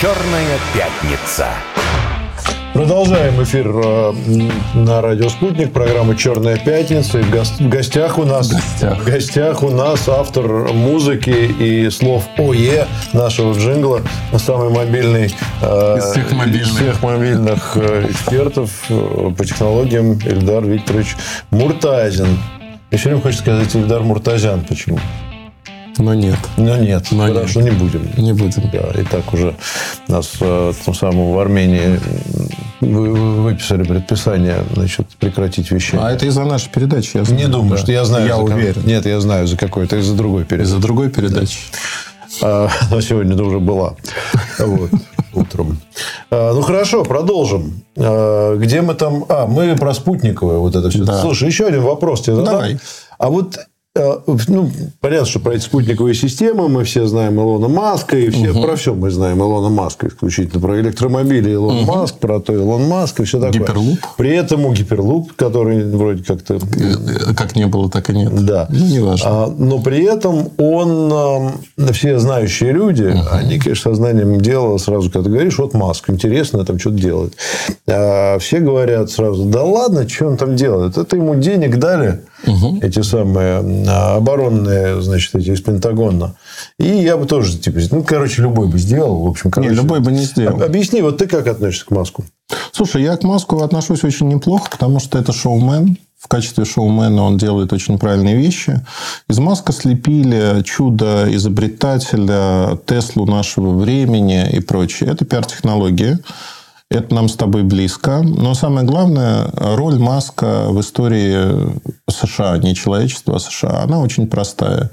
«Черная пятница». Продолжаем эфир э, на радио «Спутник», программа «Черная пятница». И в, гос- в гостях у нас гостях. в гостях у нас автор музыки и слов ОЕ нашего джингла, самый мобильный э, Из всех мобильных. из всех мобильных э, экспертов э, по технологиям Ильдар Викторович Муртазин. Все время хочу сказать Ильдар Муртазян. Почему? Но нет, Но нет, Но хорошо, не будем. не будем. Да, и так уже нас э, тем самым в Армении вы- вы- выписали предписание значит, прекратить вещание. А это из-за нашей передачи, я знаю. Не думаю, Да. что я знаю. Я за кого- уверен. Нет, я знаю за какой. Это из-за другой передачи. Из-за другой передачи. А, но сегодня это уже была. Вот, утром. А, ну, хорошо, продолжим. А, где мы там... А, мы про спутниковое вот это все. Да. Слушай, еще один вопрос тебе задам. Давай. А вот ну, понятно, что про эти спутниковые системы мы все знаем Илона Маска, и все, про все мы знаем Илона Маска, исключительно про электромобили Илон Маск, про то Илон Маск и все такое. Гиперлуп. При этом у Гиперлуп, который вроде как-то Э, Как не было, так и нет. да. Ну, неважно. А, но при этом он, э, все знающие люди, они, конечно, сознанием дела сразу, когда ты говоришь, вот Маск, интересно, там что-то делает. А все говорят сразу, да ладно, что он там делает? Это ему денег дали, эти самые оборонные, значит, эти из Пентагона. И я бы тоже, типа, ну, короче, любой бы сделал. В общем, Не, короче, любой бы не сделал. об- Объясни, вот ты как относишься к Маску? Слушай, я к Маску отношусь очень неплохо, потому что это шоумен. В качестве шоумена он делает очень правильные вещи. Из Маска слепили чудо изобретателя, Теслу нашего времени и прочее. Это пиар-технология. Это нам с тобой близко. Но самое главное, роль Маска в истории США, не человечества, а США, она очень простая.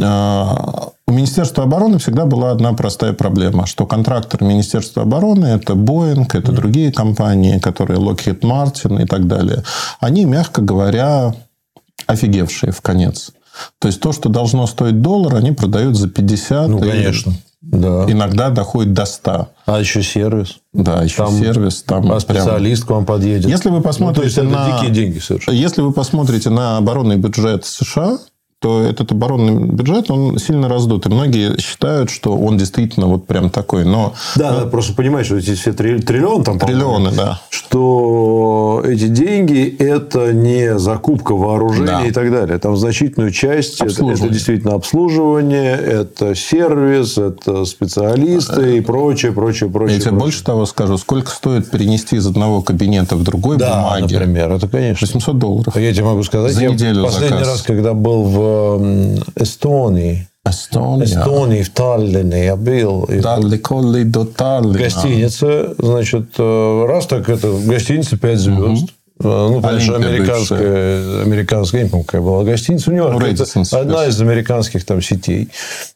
А, У Министерства обороны всегда была одна простая проблема, что контрактор Министерства обороны – это Boeing, это другие компании, которые Lockheed Martin и так далее. Они, мягко говоря, офигевшие в конец. То есть, то, что должно стоить доллар, они продают за 50. Ну, и конечно. Да. Иногда доходит до 100. А еще сервис. Да, еще Там- сервис. Там А прям- специалист к вам подъедет. Если вы Ну, то есть, посмотрите это на... дикие деньги совершенно. Если вы посмотрите на оборонный бюджет США, то этот оборонный бюджет, он сильно раздут. И многие считают, что он действительно вот прям такой. Но Да, надо просто понимать, что эти все три- триллион там, триллионы, да. что эти деньги – это не закупка вооружений Да. и так далее. Там значительную часть – это, это действительно обслуживание, это сервис, это специалисты и прочее, прочее, прочее. Я тебе прочее. больше того скажу. Сколько стоит перенести из одного кабинета в другой Да, бумаги? например, это конечно. 800 долларов. Я тебе могу сказать, За я неделю последний заказ. раз, когда был в Эстонии, Эстония. Эстонии, в Таллине я был. Далеко до Таллина. Гостиница, значит, э, раз так это гостиница 5 звезд. Э, Ну, конечно, американская, американская, я не помню, какая была гостиница. У него Ну, одна из американских там сетей.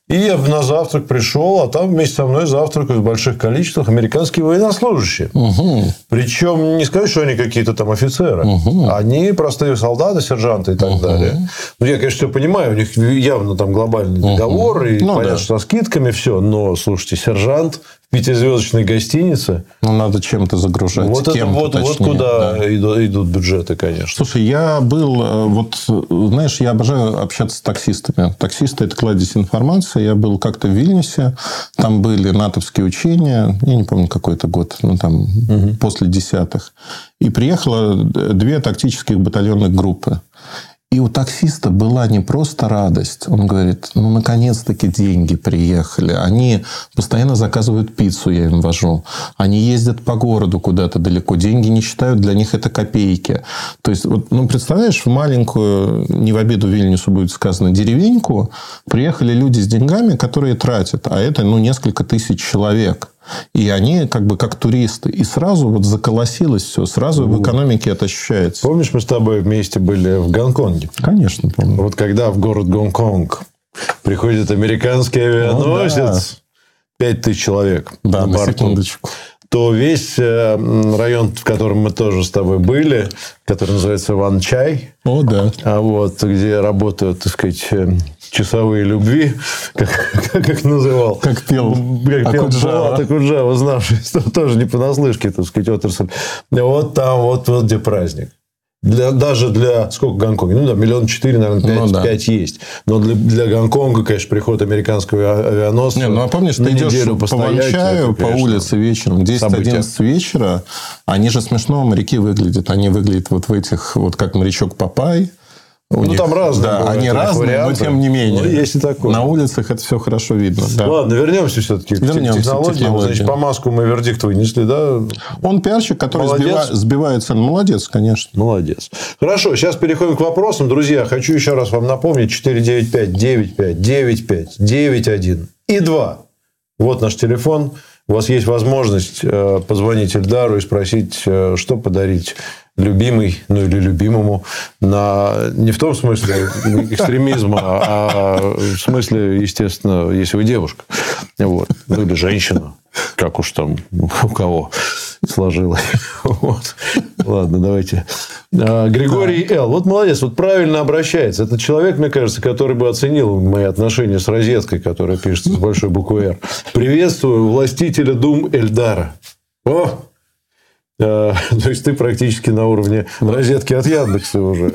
И я на завтрак пришел, а там вместе со мной завтракают в больших количествах американские военнослужащие. Причем не сказать, что они какие-то там офицеры. Они простые солдаты, сержанты и так далее. Ну, я, конечно, все понимаю, у них явно там глобальный договор, и Ну, понятно, да. что со скидками все. Но, слушайте, сержант в пятизвездочной гостинице, Ну, надо чем-то загружать. вот, это, вот, вот точнее, куда да. идут, идут бюджеты, конечно. Слушай, я был, э, вот, знаешь, я обожаю общаться с таксистами. Таксисты – это кладезь информации. Я был как-то в Вильнюсе, там были натовские учения, я не помню, какой это год, ну, там, после десятых. И приехало две тактических батальонных группы. И у таксиста была не просто радость. Он говорит, ну, наконец-таки деньги приехали. Они постоянно заказывают пиццу, я им вожу. Они ездят по городу куда-то далеко. Деньги не считают, для них это копейки. То есть, вот, ну, представляешь, в маленькую, не в обиду Вильнюсу будет сказано, деревеньку приехали люди с деньгами, которые тратят. А это, ну, несколько тысяч человек. И они как бы как туристы. И сразу вот заколосилось все. Сразу в экономике это ощущается. Помнишь, мы с тобой вместе были в Гонконге? Конечно, помню. Вот когда в город Гонконг приходит американский авианосец, пять тысяч человек Да, на борту, секундочку. то весь э, район, в котором мы тоже с тобой были, который называется Ван Чай, О, да. а вот где работают, так сказать, э, часовые любви, как, как их называл. Как пел Как пел Акуджава. Акуджава, знавший, что тоже не понаслышке, так сказать, отрасль. Вот там, вот, вот где праздник. для, даже для... Сколько Гонконга? Ну, да, миллион четыре, наверное, пять, Ну, да. пять есть. Но для, для Гонконга, конечно, приход американского авианосца... Не, ну а помнишь, ты идешь неделю по Ванчаю, по улице вечером, событие. 10-11 вечера, они же смешно, моряки выглядят. Они выглядят вот в этих, вот как морячок Папай. У Ну, там разные Да, бывают они них разные, варианты. но тем не менее. Ну, есть и такое. На улицах это все хорошо видно. да. Ладно, вернемся все-таки к Вернемся к технологиям. технологиям. Значит, по Маску мы вердикт вынесли, да? Он пиарщик, который сбива- сбивает цены. Молодец, конечно. Молодец. Хорошо, сейчас переходим к вопросам. Друзья, хочу еще раз вам напомнить. 495-95-95-91 и 2. Вот наш телефон. У вас есть возможность э, позвонить Эльдару и спросить, э, что подарить любимый, ну или любимому, на не в том смысле экстремизма, а в смысле, естественно, если вы девушка, вот, ну или женщина, как уж там у кого сложилось. Вот. Ладно, давайте. А, Григорий Л. Вот молодец, вот правильно обращается. Это человек, мне кажется, который бы оценил мои отношения с розеткой, которая пишется с большой буквы «Р». Приветствую властителя Дум Эльдара. О! А, То есть ты практически на уровне розетки от Яндекса уже.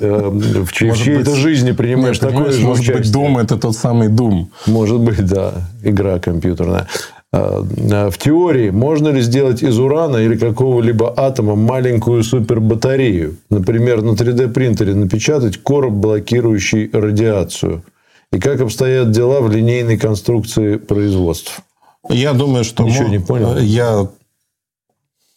Э, В чьей-то жизни принимаешь такое же может быть. Doom – это тот самый Doom. Может быть, да, игра компьютерная. А, В теории можно ли сделать из урана или какого-либо атома маленькую супербатарею? Например, на 3D принтере напечатать короб, блокирующий радиацию. И как обстоят дела в линейной конструкции производств? Я думаю, что... Ничего мо- не понял? Я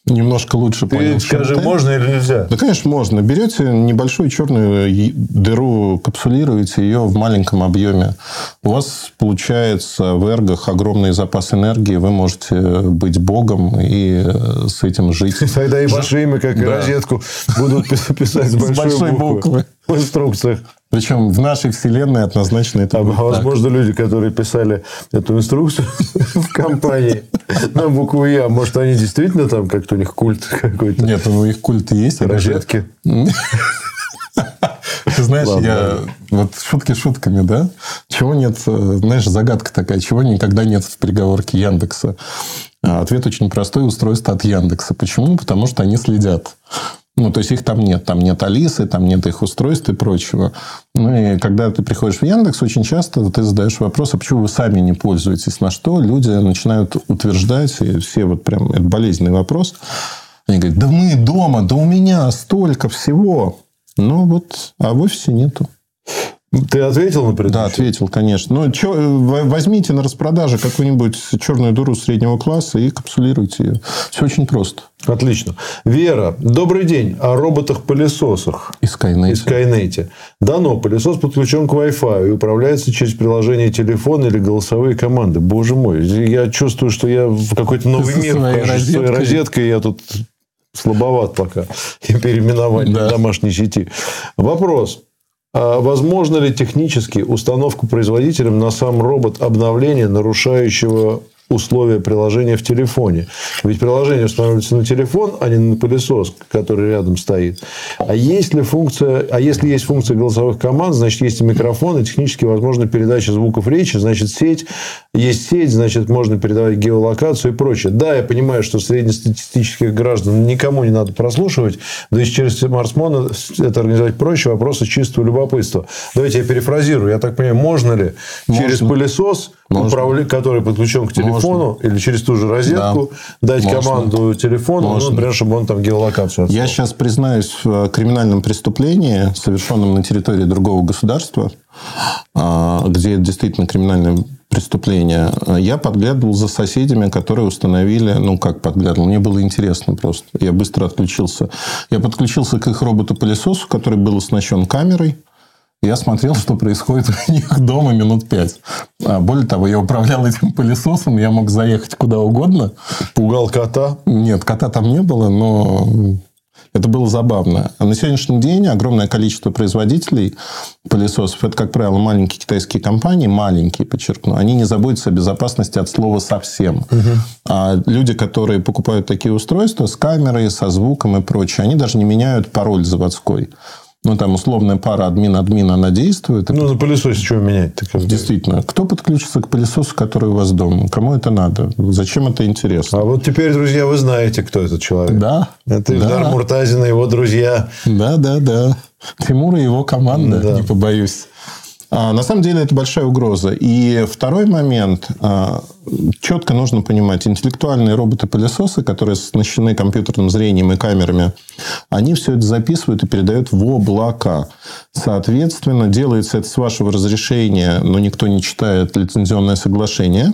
немножко лучше понял. чем ты. или нельзя? Да, конечно, можно. Берете небольшую черную дыру, капсулируете ее в маленьком объеме. У вас получается в эргах огромный запас энергии. Вы можете быть богом и э, с этим жить. Тогда и ваше имя, как и розетку, будут пис- писать с большой, буквы. В инструкциях. Причем в нашей вселенной однозначно это А будет так. возможно, люди, которые писали эту инструкцию в компании на букву Я, может, они действительно там как-то у них культ какой-то Нет, ну их культ есть. розетки. Ты знаешь, Ладно, я вот шутки шутками, да? Чего нет, э, знаешь, загадка такая, чего никогда нет в переговорке Яндекса? А Ответ очень простой. Устройство от Яндекса. Почему? Потому что они следят. Ну, то есть, их там нет. Там нет Алисы, там нет их устройств и прочего. Ну, и когда ты приходишь в Яндекс, очень часто ты задаешь вопрос, а почему вы сами не пользуетесь? На что люди начинают утверждать, и все вот прям, это болезненный вопрос. Они говорят, да мы дома, да у меня столько всего. Ну, вот, а в офисе нету. Ты ответил на предыдущий? Да, ответил, конечно. Ну, чё, э, в- возьмите на распродаже какую-нибудь черную дуру среднего класса и капсулируйте ее. Все очень просто. Отлично. Вера, добрый день. О роботах-пылесосах. И Skynet. И Скайнете. Дано, пылесос подключен к Wi-Fi и управляется через приложение телефона или голосовые команды. Боже мой, я чувствую, что я в какой-то новый мир своей своей розеткой. розеткой я тут слабоват пока. И переименование Да. домашней сети. Вопрос. А возможно ли технически установка производителем на сам робот обновления, нарушающего условия приложения в телефоне? Ведь приложение устанавливается на телефон, а не на пылесос, который рядом стоит. А есть ли функция, а если есть функция голосовых команд, значит, есть и микрофон, и технически возможна передача звуков речи, значит, сеть, есть сеть, значит, можно передавать геолокацию и прочее. Да, я понимаю, что среднестатистических граждан никому не надо прослушивать, да и через смартфон это организовать проще, вопросы чистого любопытства. Давайте я перефразирую. Я так понимаю, можно ли через Можно. пылесос, Можно. управля- который подключен к телефону, или через ту же розетку, дать Можно. команду телефону, ну, Можно. например, чтобы он там геолокацию Я отслал. сейчас признаюсь в криминальном преступлении, совершенном на территории другого государства, а, где это действительно криминальное преступление. Я подглядывал за соседями, которые установили... Ну, как подглядывал? Мне было интересно просто. Я быстро отключился. Я подключился к их роботу-пылесосу, который был оснащен камерой. Я смотрел, что происходит у них дома минут пять. А более того, я управлял этим пылесосом, я мог заехать куда угодно. Пугал кота. Нет, кота там не было, но это было забавно. А на сегодняшний день огромное количество производителей пылесосов, это, как правило, маленькие китайские компании, маленькие, подчеркну, они не заботятся о безопасности от слова совсем. А люди, которые покупают такие устройства с камерой, со звуком и прочее, они даже не меняют пароль заводской. Ну, там условная пара админ-админ, она действует. Ну, на пылесосе чего менять? Действительно. Кто подключится к пылесосу, который у вас дома? Кому это надо? Зачем это интересно? А вот теперь, друзья, вы знаете, кто этот человек. Да. Это Ильдар да. Муртазин и его друзья. Да, да, да. Тимур и его команда, да. не побоюсь. А, на самом деле это большая угроза. И второй момент. А, четко нужно понимать, интеллектуальные роботы-пылесосы, которые оснащены компьютерным зрением и камерами, они все это записывают и передают в облака. Соответственно, делается это с вашего разрешения, но никто не читает лицензионное соглашение.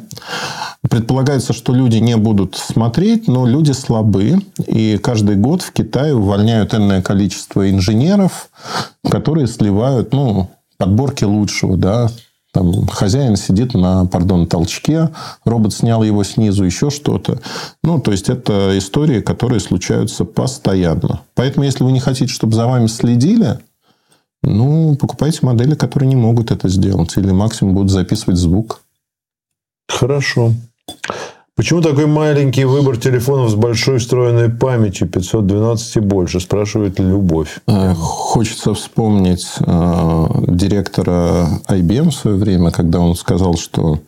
Предполагается, что люди не будут смотреть, но люди слабы. И каждый год в Китае увольняют энное количество инженеров, которые сливают, ну, подборки лучшего, да, там хозяин сидит на, пардон, толчке, робот снял его снизу, еще что-то. Ну, то есть, это истории, которые случаются постоянно. Поэтому, если вы не хотите, чтобы за вами следили, ну, покупайте модели, которые не могут это сделать. Или максимум будут записывать звук. Хорошо. Почему такой маленький выбор телефонов с большой встроенной памятью 512 и больше, спрашивает Любовь. Э, хочется вспомнить э, директора IBM в свое время, когда он сказал, что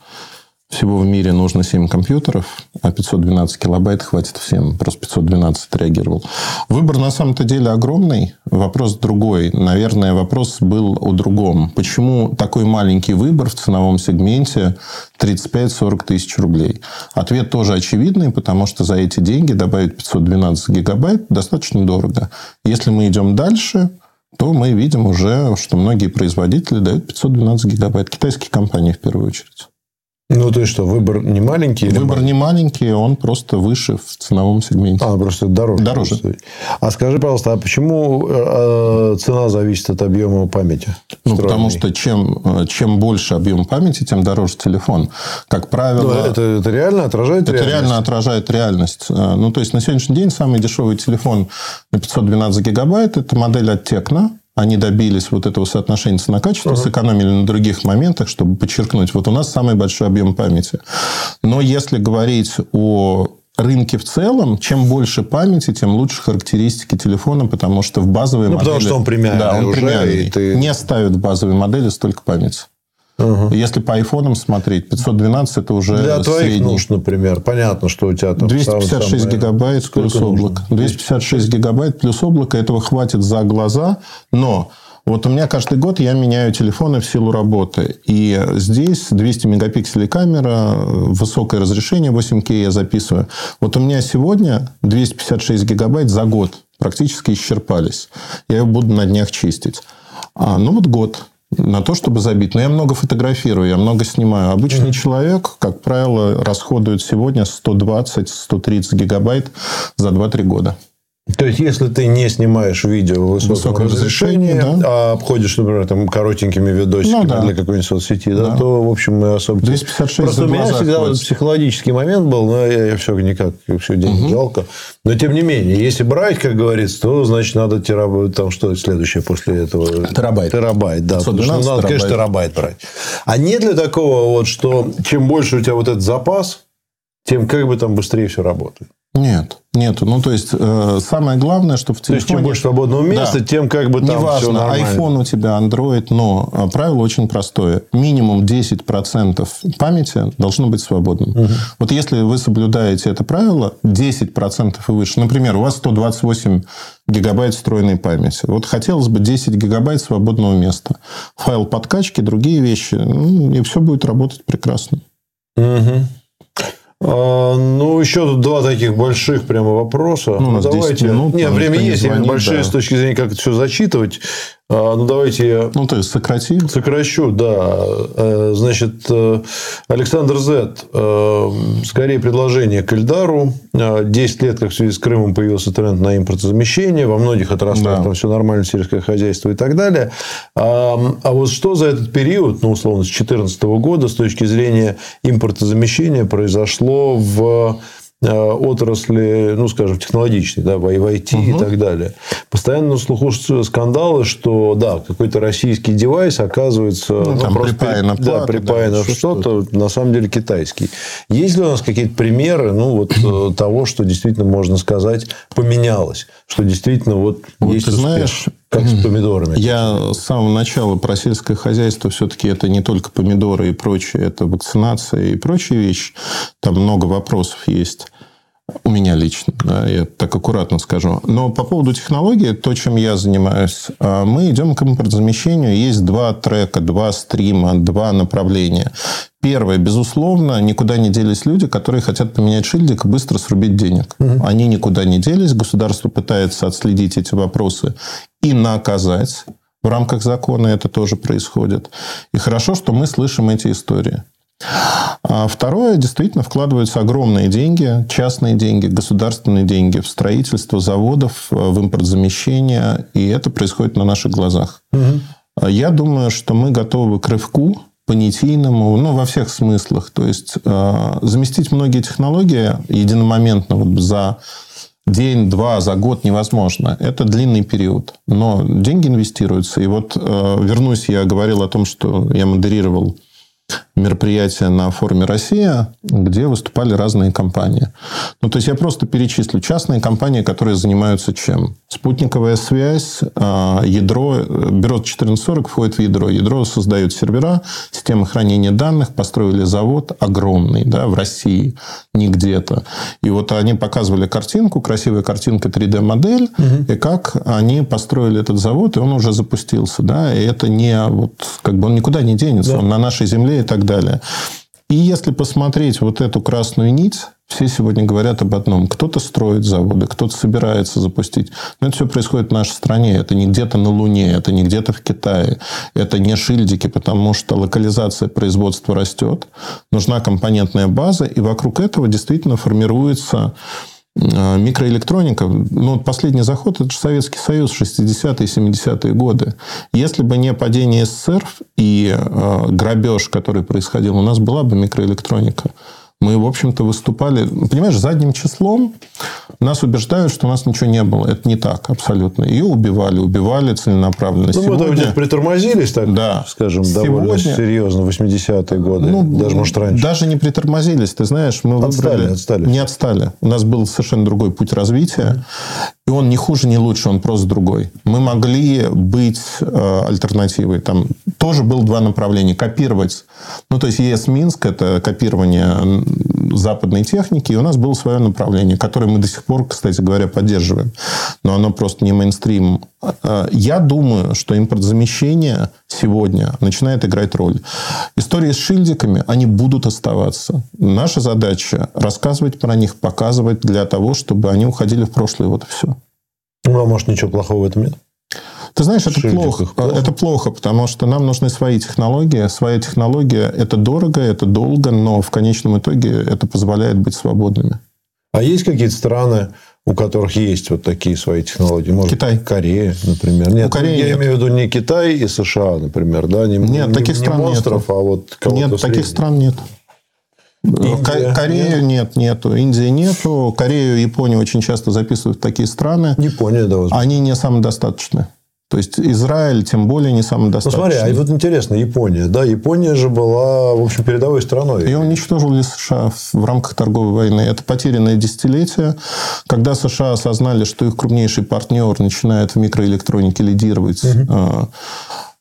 всего в мире нужно 7 компьютеров, а 512 килобайт хватит всем. Просто 512 отреагировал. Выбор на самом-то деле огромный. Вопрос другой. Наверное, вопрос был о другом. Почему такой маленький выбор в ценовом сегменте 35-40 тысяч рублей? Ответ тоже очевидный, потому что за эти деньги добавить 512 гигабайт достаточно дорого. Если мы идем дальше, то мы видим уже, что многие производители дают 512 гигабайт. Китайские компании в первую очередь. Ну, то есть что, выбор не маленький? Выбор не маленький, он просто выше в ценовом сегменте. А, просто дороже. Дороже. А скажи, пожалуйста, а почему э, цена зависит от объема памяти? Ну, потому что чем, э, чем больше объем памяти, тем дороже телефон. Как правило... Ну, это, это реально отражает это реальность? Это реально отражает реальность. Э, ну, то есть, на сегодняшний день самый дешевый телефон на 512 гигабайт – это модель от Tecno они добились вот этого соотношения цена-качество, uh-huh. сэкономили на других моментах, чтобы подчеркнуть, вот у нас самый большой объем памяти. Но если говорить о рынке в целом, чем больше памяти, тем лучше характеристики телефона, потому что в базовой ну, модели... потому что он премиальный Да, он уже, премиальный. Ты... Не ставят в базовой модели столько памяти. Угу. Если по айфонам смотреть, 512 это уже Для твоих средний. нужд, например. Понятно, что у тебя там... 256 самое... гигабайт плюс облако. 256 гигабайт плюс облако. Этого хватит за глаза. Но вот у меня каждый год я меняю телефоны в силу работы. И здесь 200 мегапикселей камера, высокое разрешение 8К я записываю. Вот у меня сегодня 256 гигабайт за год практически исчерпались. Я его буду на днях чистить. А, ну, вот год на то, чтобы забить. Но я много фотографирую, я много снимаю. Обычный mm-hmm. человек, как правило, расходует сегодня 120-130 гигабайт за 2-3 года. То есть, если ты не снимаешь видео в высоком разрешении, да. а обходишь, например, там, коротенькими видосиками ну, да. для какой-нибудь соцсети, да. Да, то, в общем, мы особо... 256 Просто у меня всегда вот психологический момент был, но я, я все никак, все денег угу. жалко. Но, тем не менее, если брать, как говорится, то, значит, надо терабайт, там, что следующее после этого? Терабайт. Терабайт, да. Потому что надо, терабайт. конечно, терабайт брать. А нет ли такого, вот, что чем больше у тебя вот этот запас, тем как бы там быстрее все работает? Нет, нет. Ну, то есть, э, самое главное, что в телефоне... То есть, чем больше свободного места, да. тем как бы там Неважно, все нормально. iPhone у тебя, Android, но э, правило очень простое. Минимум 10% памяти должно быть свободным. Угу. Вот если вы соблюдаете это правило, 10% и выше, например, у вас 128 гигабайт встроенной памяти. Вот хотелось бы 10 гигабайт свободного места. Файл подкачки, другие вещи, ну, и все будет работать прекрасно. Угу. А, ну, еще тут два таких больших прямо вопроса. Ну, у нас давайте. Минут, Нет, время есть. Звонит, большие да. с точки зрения, как это все зачитывать. А, ну, давайте я... Ну, то есть, сократи. Сокращу, да. Э, значит, э, Александр Зет. Э, скорее предложение к Эльдару. 10 лет, как в связи с Крымом, появился тренд на импортозамещение. Во многих отраслях да. там все нормально, сельское хозяйство и так далее. А, а вот что за этот период, ну, условно, с 2014 года, с точки зрения импортозамещения, произошло в отрасли, ну, скажем, технологичной, да, в IT угу. и так далее. Постоянно на слуху скандалы, что, да, какой-то российский девайс оказывается... Ну, там просто припаяно да, припаяно да, что-то, на самом деле, китайский. Есть ли у нас какие-то примеры, ну, вот э, того, что действительно, можно сказать, поменялось? Что действительно вот, вот есть ты успех? знаешь, Как с помидорами. Я с самого начала про сельское хозяйство все-таки это не только помидоры и прочее, это вакцинация и прочие вещи. Там много вопросов есть. У меня лично, да, я так аккуратно скажу. Но по поводу технологии, то, чем я занимаюсь, а, мы идем к импортозамещению. Есть два трека, два стрима, два направления. Первое, безусловно, никуда не делись люди, которые хотят поменять шильдик и быстро срубить денег. Угу. Они никуда не делись. Государство пытается отследить эти вопросы и наказать. В рамках закона это тоже происходит. И хорошо, что мы слышим эти истории. А второе, действительно, вкладываются огромные деньги, частные деньги, государственные деньги в строительство заводов, в импортзамещение, и это происходит на наших глазах. Угу. Я думаю, что мы готовы к рывку понятийному, ну, во всех смыслах. То есть, э, заместить многие технологии единомоментно вот за день, два, за год невозможно. Это длинный период. Но деньги инвестируются. И вот э, вернусь, я говорил о том, что я модерировал мероприятие на форуме «Россия», где выступали разные компании. Ну, то есть, я просто перечислю частные компании, которые занимаются чем? Спутниковая связь, а, ядро, бюро 1440 входит в ядро. Ядро создает сервера, системы хранения данных, построили завод огромный да, в России, не где-то. И вот они показывали картинку, красивая картинка 3D-модель, угу. и как они построили этот завод, и он уже запустился. Да? И это не... Вот, как бы он никуда не денется, да. он на нашей земле и так далее. И если посмотреть вот эту красную нить, все сегодня говорят об одном. Кто-то строит заводы, кто-то собирается запустить. Но это все происходит в нашей стране. Это не где-то на Луне, это не где-то в Китае. Это не шильдики, потому что локализация производства растет. Нужна компонентная база. И вокруг этого действительно формируется микроэлектроника, ну, последний заход, это же Советский Союз, 60-е, 70-е годы. Если бы не падение СССР и э, грабеж, который происходил, у нас была бы микроэлектроника мы, в общем-то, выступали... Понимаешь, задним числом нас убеждают, что у нас ничего не было. Это не так абсолютно. Ее убивали, убивали целенаправленно. Ну, Сегодня... мы там притормозились, так, да. скажем, довольно Сегодня... серьезно, 80-е годы. Ну, даже, может, раньше. Даже не притормозились. Ты знаешь, мы отстали, выбрали... отстали. Не отстали. У нас был совершенно другой путь развития. И он не хуже, не лучше, он просто другой. Мы могли быть э, альтернативой. Там тоже было два направления. Копировать. Ну, то есть, ЕС Минск – это копирование западной техники. И у нас было свое направление, которое мы до сих пор, кстати говоря, поддерживаем. Но оно просто не мейнстрим. Э, я думаю, что импортзамещение сегодня начинает играть роль. Истории с шильдиками, они будут оставаться. Наша задача – рассказывать про них, показывать для того, чтобы они уходили в прошлое. Вот и все. Ну, а может, ничего плохого в этом нет? Ты знаешь, это плохо. плохо. Это плохо, потому что нам нужны свои технологии. Своя технология – это дорого, это долго, но в конечном итоге это позволяет быть свободными. А есть какие-то страны, у которых есть вот такие свои технологии? Может, Китай. Корея, например. Нет, у Кореи я нет. имею в виду не Китай и США, например. Да? Не, нет, не, таких не стран монстров, нет. а вот Нет, таких стран нет. Индия, Корею нет? нет, нету. Индии нету. Корею, Японию очень часто записывают в такие страны. Япония, да, возможно. Они не самодостаточны. То есть Израиль тем более не самодостаточный. Ну, смотри, а вот интересно, Япония. Да, Япония же была, в общем, передовой страной. Ее уничтожили США в рамках торговой войны. Это потерянное десятилетие. Когда США осознали, что их крупнейший партнер начинает в микроэлектронике лидировать, угу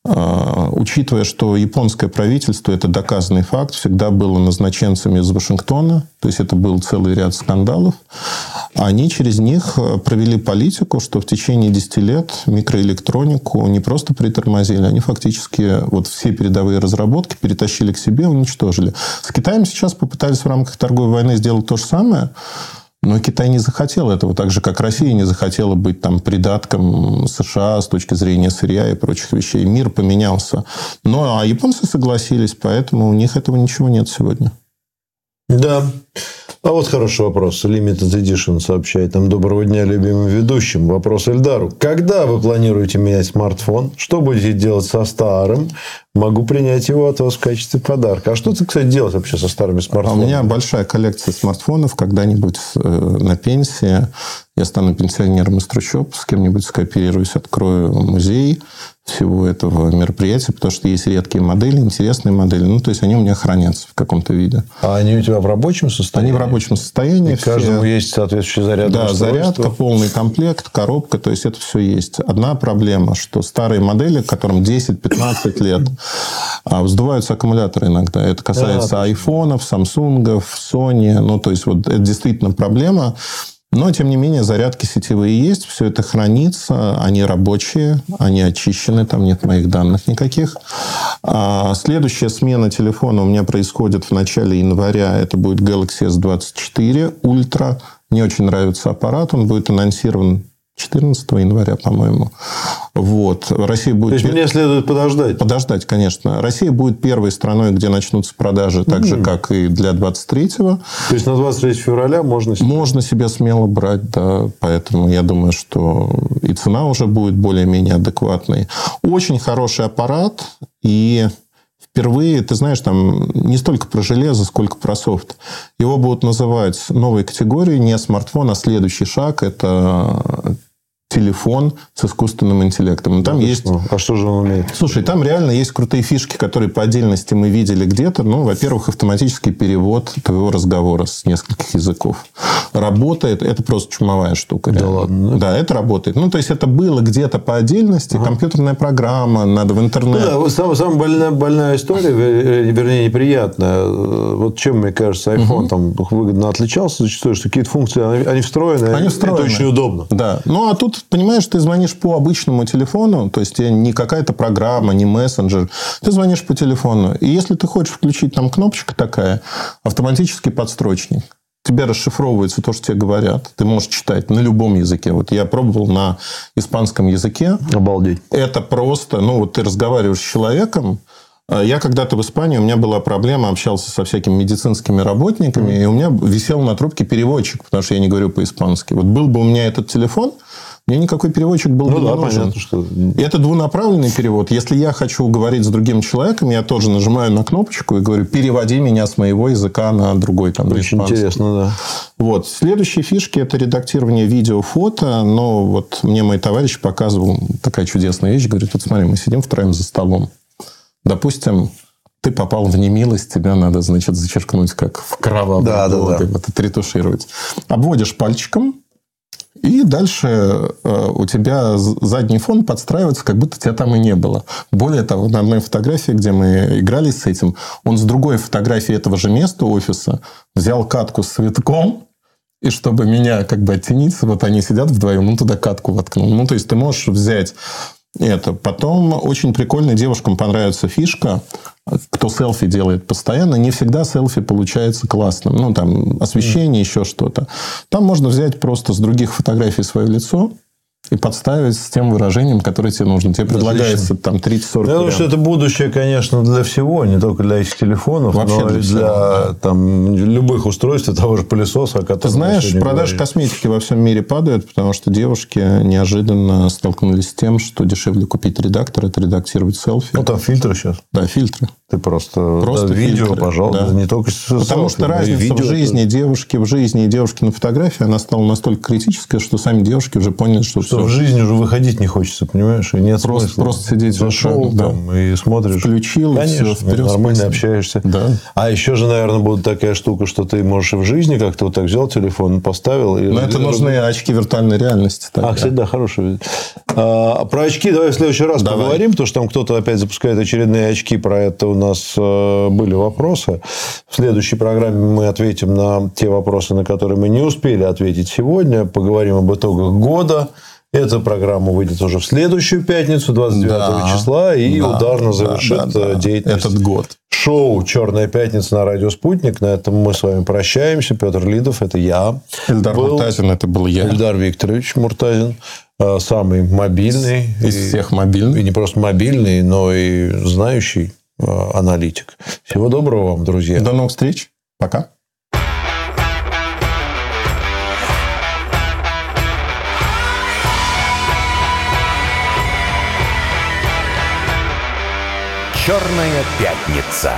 учитывая, что японское правительство, это доказанный факт, всегда было назначенцами из Вашингтона, то есть это был целый ряд скандалов, они через них э, провели политику, что в течение 10 лет микроэлектронику не просто притормозили, они фактически вот все передовые разработки перетащили к себе, уничтожили. С Китаем сейчас попытались в рамках торговой войны сделать то же самое, но Китай не захотел этого, так же, как Россия не захотела быть там придатком США с точки зрения сырья и прочих вещей. Мир поменялся. Но а японцы согласились, поэтому у них этого ничего нет сегодня. Да. А вот хороший вопрос. Limited Edition сообщает нам доброго дня любимым ведущим. Вопрос Эльдару. Когда вы планируете менять смартфон? Что будете делать со старым? Могу принять его от вас в качестве подарка. А что ты, кстати, делать вообще со старыми смартфонами? А у меня большая коллекция смартфонов. Когда-нибудь э, на пенсии я стану пенсионером из трущоб, с кем-нибудь скооперируюсь, открою музей всего этого мероприятия, потому что есть редкие модели, интересные модели. Ну, то есть, они у меня хранятся в каком-то виде. А они у тебя в рабочем состоянии? Они в рабочем состоянии. И каждому все... есть соответствующий заряд. Да, зарядка, полный комплект, коробка, то есть, это все есть. Одна проблема, что старые модели, которым 10-15 лет, а, вздуваются аккумуляторы иногда. Это касается да, айфонов, самсунгов, Sony. Ну, то есть, вот это действительно проблема. Но, тем не менее, зарядки сетевые есть, все это хранится, они рабочие, они очищены, там нет моих данных никаких. А следующая смена телефона у меня происходит в начале января. Это будет Galaxy S24 Ultra. Мне очень нравится аппарат, он будет анонсирован 14 января, по-моему. Вот. Россия будет... То есть, мне следует подождать? Подождать, конечно. Россия будет первой страной, где начнутся продажи, так же, как и для 23-го. То есть, на 23 февраля можно... Себе... Можно себе смело брать, да. Поэтому я думаю, что и цена уже будет более-менее адекватной. Очень хороший аппарат. И впервые, ты знаешь, там не столько про железо, сколько про софт. Его будут называть новой категорией, не смартфон, а следующий шаг – это телефон с искусственным интеллектом. И там ну, есть... Что? А что же он умеет? Слушай, там реально есть крутые фишки, которые по отдельности мы видели где-то. Ну, во-первых, автоматический перевод твоего разговора с нескольких языков. Работает. Это просто чумовая штука. Да реально. ладно? Да? да, это работает. Ну, то есть, это было где-то по отдельности. Ага. Компьютерная программа, надо в интернет. Ну, да, самая, самая больная, больная история, э, вернее, неприятная. Вот чем, мне кажется, iPhone угу. там выгодно отличался зачастую, что какие-то функции, они, они встроены. Они встроены. Это очень удобно. Да. Ну, а тут понимаешь, ты звонишь по обычному телефону, то есть не какая-то программа, не мессенджер. Ты звонишь по телефону. И если ты хочешь включить там кнопочка такая, автоматический подстрочник тебе расшифровывается то, что тебе говорят. Ты можешь читать на любом языке. Вот я пробовал на испанском языке. Обалдеть. Это просто, ну, вот ты разговариваешь с человеком, а я когда-то в Испании, у меня была проблема, общался со всякими медицинскими работниками, mm. и у меня висел на трубке переводчик, потому что я не говорю по-испански. Вот был бы у меня этот телефон, мне никакой переводчик был ну, бы да, не нужен. Понятно, что... Это двунаправленный перевод. Если я хочу говорить с другим человеком, я тоже нажимаю на кнопочку и говорю, переводи меня с моего языка на другой. Там, Очень интересно, да. Вот. Следующие фишки – это редактирование видео, фото. Но вот мне мой товарищ показывал такая чудесная вещь. Говорит, вот смотри, мы сидим втроем за столом. Допустим, ты попал в немилость, тебя надо, значит, зачеркнуть как в кровавые да, да, да. вот отретушировать. Обводишь пальчиком, и дальше э, у тебя задний фон подстраивается, как будто тебя там и не было. Более того, на одной фотографии, где мы играли с этим, он с другой фотографии этого же места офиса взял катку с цветком, и чтобы меня как бы оттенить, вот они сидят вдвоем, он туда катку воткнул. Ну, то есть, ты можешь взять это. Потом очень прикольно девушкам понравится фишка кто селфи делает постоянно, не всегда селфи получается классным. Ну, там, освещение, еще что-то. Там можно взять просто с других фотографий свое лицо, и подставить с тем выражением, которое тебе нужно. Тебе предлагается там 30-40 Я думаю, что это будущее, конечно, для всего, не только для этих телефонов, Вообще но для, для да. там, любых устройств, того же пылесоса, о Ты знаешь, продажи косметики во всем мире падают, потому что девушки неожиданно столкнулись с тем, что дешевле купить редактор, это редактировать селфи. Ну, там фильтры сейчас. Да, фильтры. Ты просто, просто да, видео, фильтры, пожалуйста, да. не только Потому что разница видео в жизни девушки, в жизни и девушки на фотографии, она стала настолько критической, что сами девушки уже поняли, что, что в жизни уже выходить не хочется, понимаешь? И нет просто, смысла. Просто сидеть Зашел да. там и смотришь. Включил, Конечно, и все, вперед нормально спасибо. общаешься. Да. А еще же, наверное, будет такая штука, что ты можешь и в жизни как-то вот так взял телефон, поставил. И Но это нужны очки виртуальной реальности. Тогда. А, кстати, да, хорошие. А, про очки давай в следующий раз давай. поговорим, потому что там кто-то опять запускает очередные очки. Про это у нас э, были вопросы. В следующей программе мы ответим на те вопросы, на которые мы не успели ответить сегодня. Поговорим об итогах года. Эта программа выйдет уже в следующую пятницу, 29 да, числа, и да, ударно завершит да, да, деятельность. Этот год. Шоу «Черная пятница» на радио «Спутник». На этом мы с вами прощаемся. Петр Лидов – это я. Эльдар был, Муртазин – это был я. Эльдар Викторович Муртазин. Э, самый мобильный. Из и, всех мобильных. И не просто мобильный, но и знающий э, аналитик. Всего доброго вам, друзья. До новых встреч. Пока. Черная пятница.